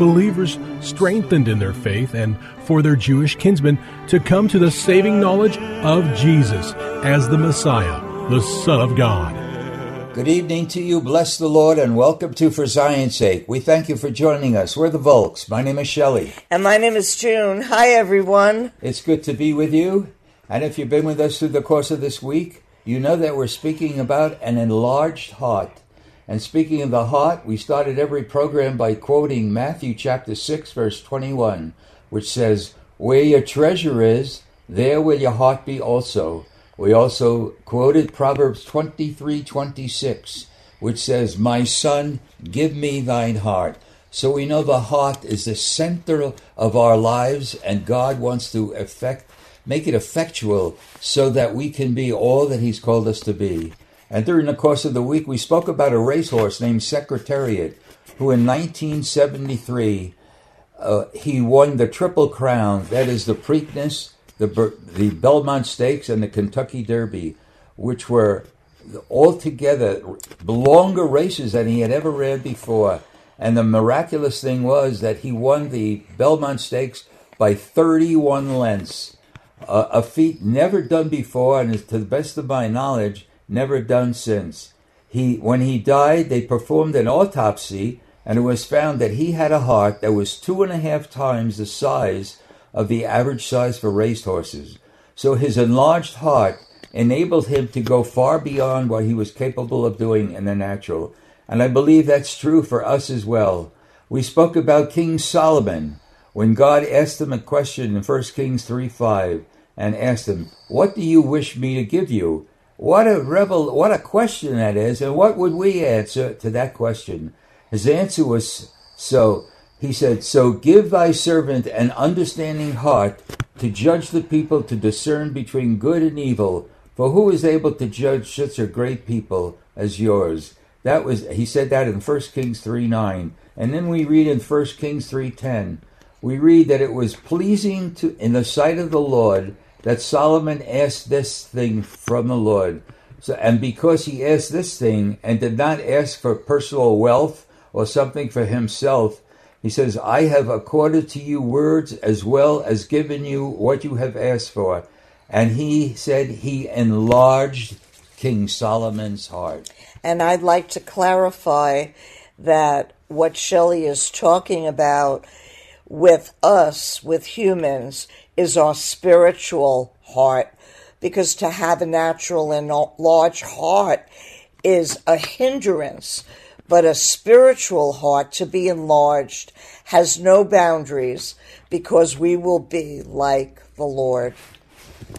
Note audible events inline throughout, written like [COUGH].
believers strengthened in their faith and for their Jewish kinsmen to come to the saving knowledge of Jesus as the Messiah, the Son of God. Good evening to you. Bless the Lord and welcome to For Zion's Sake. We thank you for joining us. We're the Volks. My name is Shelley. And my name is June. Hi, everyone. It's good to be with you. And if you've been with us through the course of this week, you know that we're speaking about an enlarged heart. And speaking of the heart, we started every program by quoting Matthew chapter 6, verse 21, which says, Where your treasure is, there will your heart be also. We also quoted Proverbs 23, 26, which says, My son, give me thine heart. So we know the heart is the center of our lives, and God wants to effect, make it effectual so that we can be all that He's called us to be. And during the course of the week, we spoke about a racehorse named Secretariat, who in 1973 uh, he won the Triple Crown. That is the Preakness, the the Belmont Stakes, and the Kentucky Derby, which were altogether longer races than he had ever ran before. And the miraculous thing was that he won the Belmont Stakes by 31 lengths, uh, a feat never done before, and to the best of my knowledge never done since. He, when he died, they performed an autopsy, and it was found that he had a heart that was two and a half times the size of the average size for racehorses. So his enlarged heart enabled him to go far beyond what he was capable of doing in the natural. And I believe that's true for us as well. We spoke about King Solomon when God asked him a question in 1 Kings 3 5 and asked him, What do you wish me to give you? What a rebel, what a question that is, and what would we answer to that question? His answer was so, he said, So give thy servant an understanding heart to judge the people, to discern between good and evil. For who is able to judge such a great people as yours? That was he said that in 1 Kings 3 9. And then we read in 1 Kings 3 10, we read that it was pleasing to in the sight of the Lord that Solomon asked this thing from the Lord. So, and because he asked this thing and did not ask for personal wealth or something for himself, he says, I have accorded to you words as well as given you what you have asked for. And he said he enlarged King Solomon's heart. And I'd like to clarify that what Shelley is talking about with us, with humans, is our spiritual heart. Because to have a natural and large heart is a hindrance, but a spiritual heart to be enlarged has no boundaries because we will be like the Lord.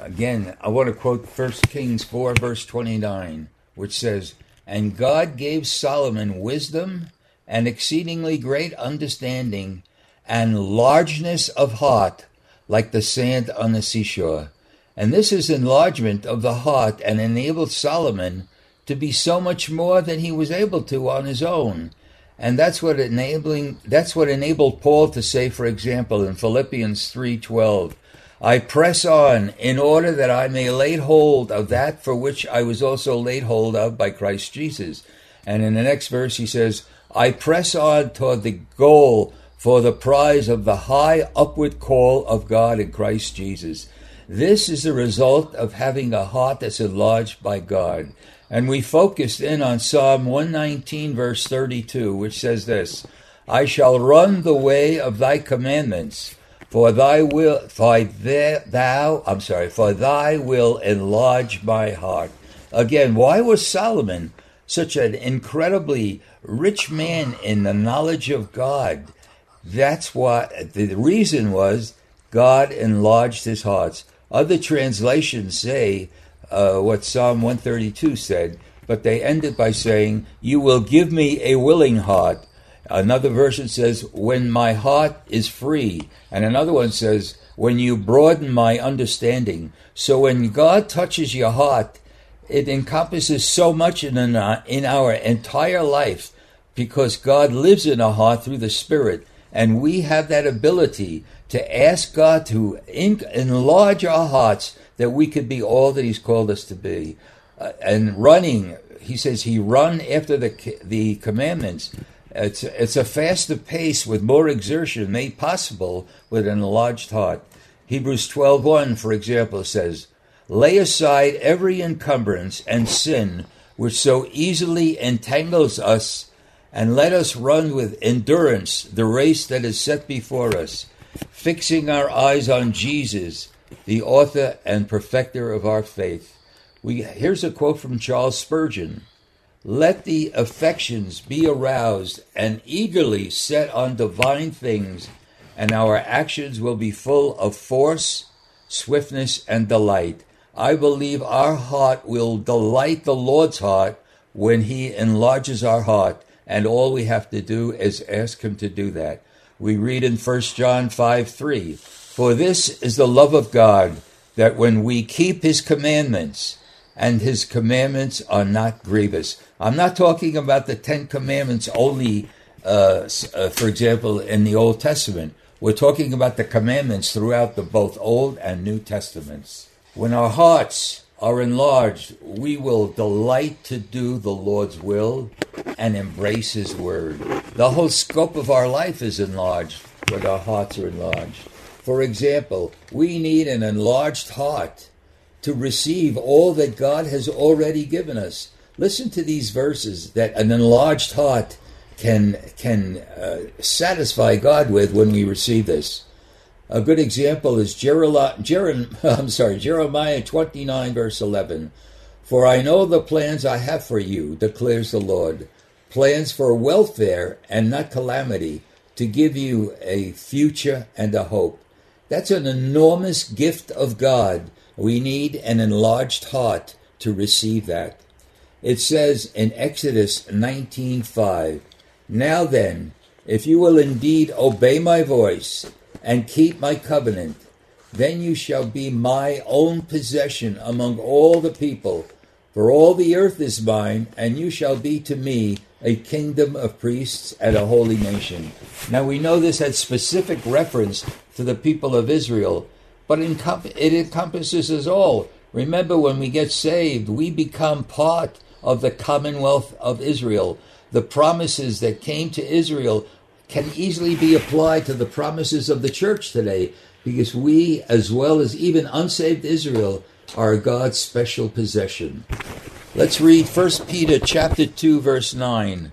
Again, I want to quote 1 Kings 4, verse 29, which says, And God gave Solomon wisdom and exceedingly great understanding and largeness of heart like the sand on the seashore. And this is enlargement of the heart and enabled Solomon to be so much more than he was able to on his own. And that's what enabling that's what enabled Paul to say, for example, in Philippians three twelve, I press on in order that I may lay hold of that for which I was also laid hold of by Christ Jesus. And in the next verse, he says, I press on toward the goal for the prize of the high upward call of God in Christ Jesus. This is the result of having a heart that's enlarged by God. And we focused in on Psalm 119, verse 32, which says this I shall run the way of thy commandments, for thy will, for thou, I'm sorry, for thy will enlarge my heart. Again, why was Solomon such an incredibly rich man in the knowledge of God? That's what the reason was God enlarged his hearts. Other translations say uh, what Psalm 132 said, but they end it by saying, You will give me a willing heart. Another version says, When my heart is free. And another one says, When you broaden my understanding. So when God touches your heart, it encompasses so much in, in our entire life because God lives in our heart through the Spirit. And we have that ability to ask God to enlarge our hearts that we could be all that He's called us to be. Uh, and running, He says, He run after the the commandments. It's it's a faster pace with more exertion made possible with an enlarged heart. Hebrews 12:1, for example, says, "Lay aside every encumbrance and sin which so easily entangles us." And let us run with endurance the race that is set before us, fixing our eyes on Jesus, the author and perfecter of our faith. We, here's a quote from Charles Spurgeon Let the affections be aroused and eagerly set on divine things, and our actions will be full of force, swiftness, and delight. I believe our heart will delight the Lord's heart when He enlarges our heart and all we have to do is ask Him to do that. We read in 1 John 5 3, For this is the love of God, that when we keep His commandments, and His commandments are not grievous. I'm not talking about the Ten Commandments only, uh, uh, for example, in the Old Testament. We're talking about the commandments throughout the both Old and New Testaments. When our hearts are enlarged, we will delight to do the Lord's will and embrace His word. The whole scope of our life is enlarged when our hearts are enlarged. For example, we need an enlarged heart to receive all that God has already given us. Listen to these verses that an enlarged heart can can uh, satisfy God with when we receive this. A good example is Jeremiah, [LAUGHS] I'm sorry, Jeremiah 29, verse 11. For I know the plans I have for you, declares the Lord, plans for welfare and not calamity, to give you a future and a hope. That's an enormous gift of God. We need an enlarged heart to receive that. It says in Exodus 19:5, Now then, if you will indeed obey my voice and keep my covenant, then you shall be my own possession among all the people. For all the earth is mine, and you shall be to me a kingdom of priests and a holy nation. Now we know this has specific reference to the people of Israel, but it encompasses us all. Remember, when we get saved, we become part of the commonwealth of Israel. The promises that came to Israel can easily be applied to the promises of the church today because we, as well as even unsaved Israel, are God's special possession. Let's read 1 Peter chapter 2 verse 9.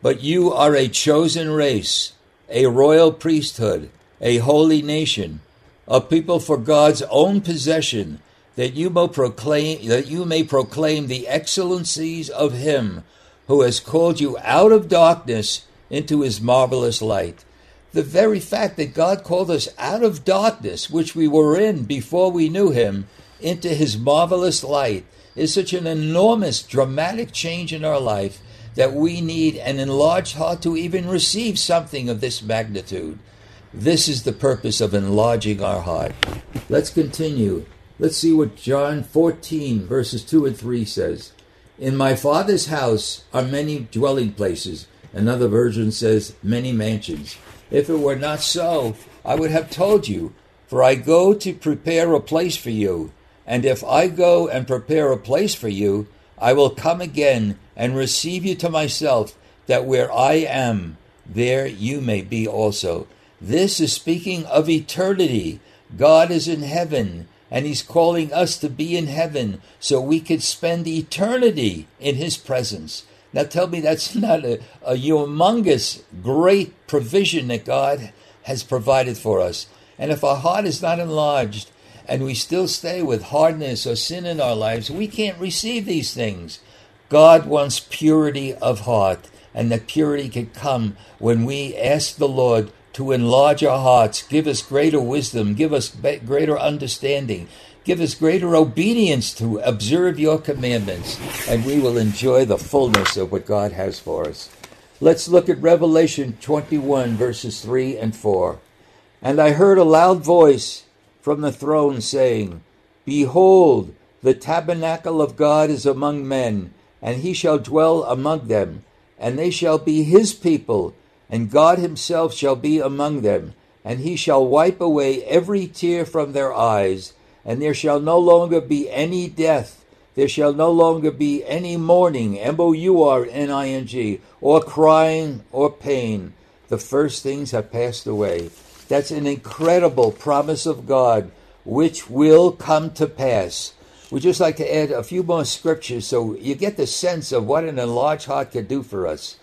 But you are a chosen race, a royal priesthood, a holy nation, a people for God's own possession, that you may proclaim that you may proclaim the excellencies of him who has called you out of darkness into his marvelous light. The very fact that God called us out of darkness, which we were in before we knew him, into his marvelous light is such an enormous, dramatic change in our life that we need an enlarged heart to even receive something of this magnitude. This is the purpose of enlarging our heart. Let's continue. Let's see what John 14, verses 2 and 3 says. In my Father's house are many dwelling places. Another version says, many mansions. If it were not so, I would have told you, For I go to prepare a place for you. And if I go and prepare a place for you, I will come again and receive you to myself, that where I am, there you may be also. This is speaking of eternity. God is in heaven, and He's calling us to be in heaven so we could spend eternity in His presence. Now tell me that's [LAUGHS] not a, a humongous, great provision that God has provided for us. And if our heart is not enlarged and we still stay with hardness or sin in our lives, we can't receive these things. God wants purity of heart, and that purity can come when we ask the Lord to enlarge our hearts, give us greater wisdom, give us greater understanding, give us greater obedience to observe your commandments, and we will enjoy the fullness of what God has for us. Let's look at Revelation 21, verses 3 and 4. And I heard a loud voice from the throne saying, Behold, the tabernacle of God is among men, and he shall dwell among them, and they shall be his people, and God himself shall be among them, and he shall wipe away every tear from their eyes, and there shall no longer be any death. There shall no longer be any mourning, M O U R N I N G, or crying or pain. The first things have passed away. That's an incredible promise of God, which will come to pass. We'd just like to add a few more scriptures so you get the sense of what an enlarged heart can do for us.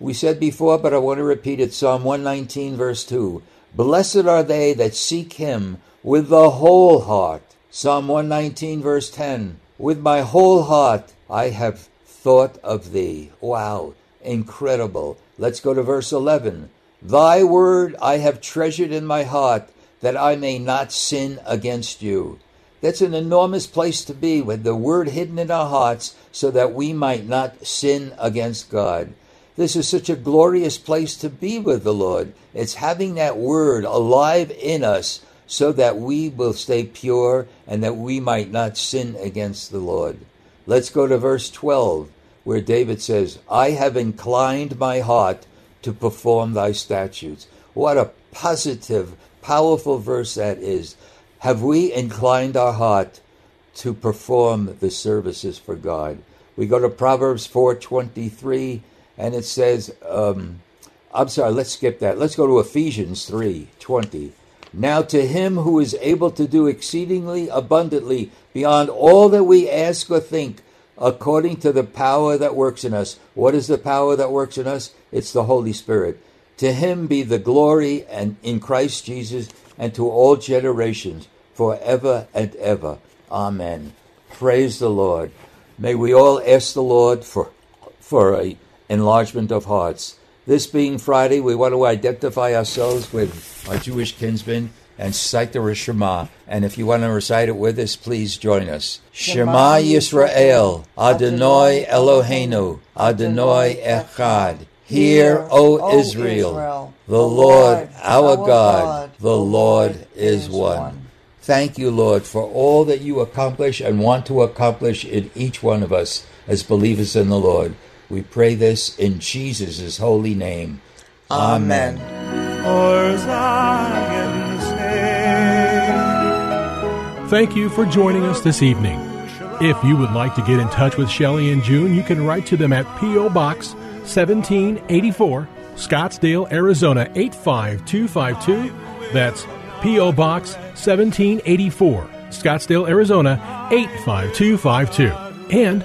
We said before, but I want to repeat it Psalm 119, verse 2. Blessed are they that seek him with the whole heart. Psalm 119, verse 10. With my whole heart I have thought of thee. Wow, incredible. Let's go to verse 11. Thy word I have treasured in my heart, that I may not sin against you. That's an enormous place to be with the word hidden in our hearts so that we might not sin against God. This is such a glorious place to be with the Lord. It's having that word alive in us so that we will stay pure and that we might not sin against the Lord. Let's go to verse 12, where David says, I have inclined my heart to perform thy statutes. What a positive, powerful verse that is. Have we inclined our heart to perform the services for God? We go to Proverbs 4:23 and it says um, I'm sorry, let's skip that. Let's go to Ephesians 3:20. Now to him who is able to do exceedingly abundantly beyond all that we ask or think according to the power that works in us. What is the power that works in us? It's the Holy Spirit. To him be the glory and in Christ Jesus and to all generations forever and ever. Amen. Praise the Lord. May we all ask the Lord for for a enlargement of hearts. This being Friday, we want to identify ourselves with our Jewish kinsmen and cite the Shema. And if you want to recite it with us, please join us. Shema Yisrael, Adonai Eloheinu, Adonai Echad. Hear, O Israel, the Lord our God, the Lord is one. Thank you, Lord, for all that you accomplish and want to accomplish in each one of us as believers in the Lord. We pray this in Jesus' holy name. Amen. Thank you for joining us this evening. If you would like to get in touch with Shelley and June, you can write to them at P.O. Box 1784, Scottsdale, Arizona 85252. That's P.O. Box 1784, Scottsdale, Arizona 85252. And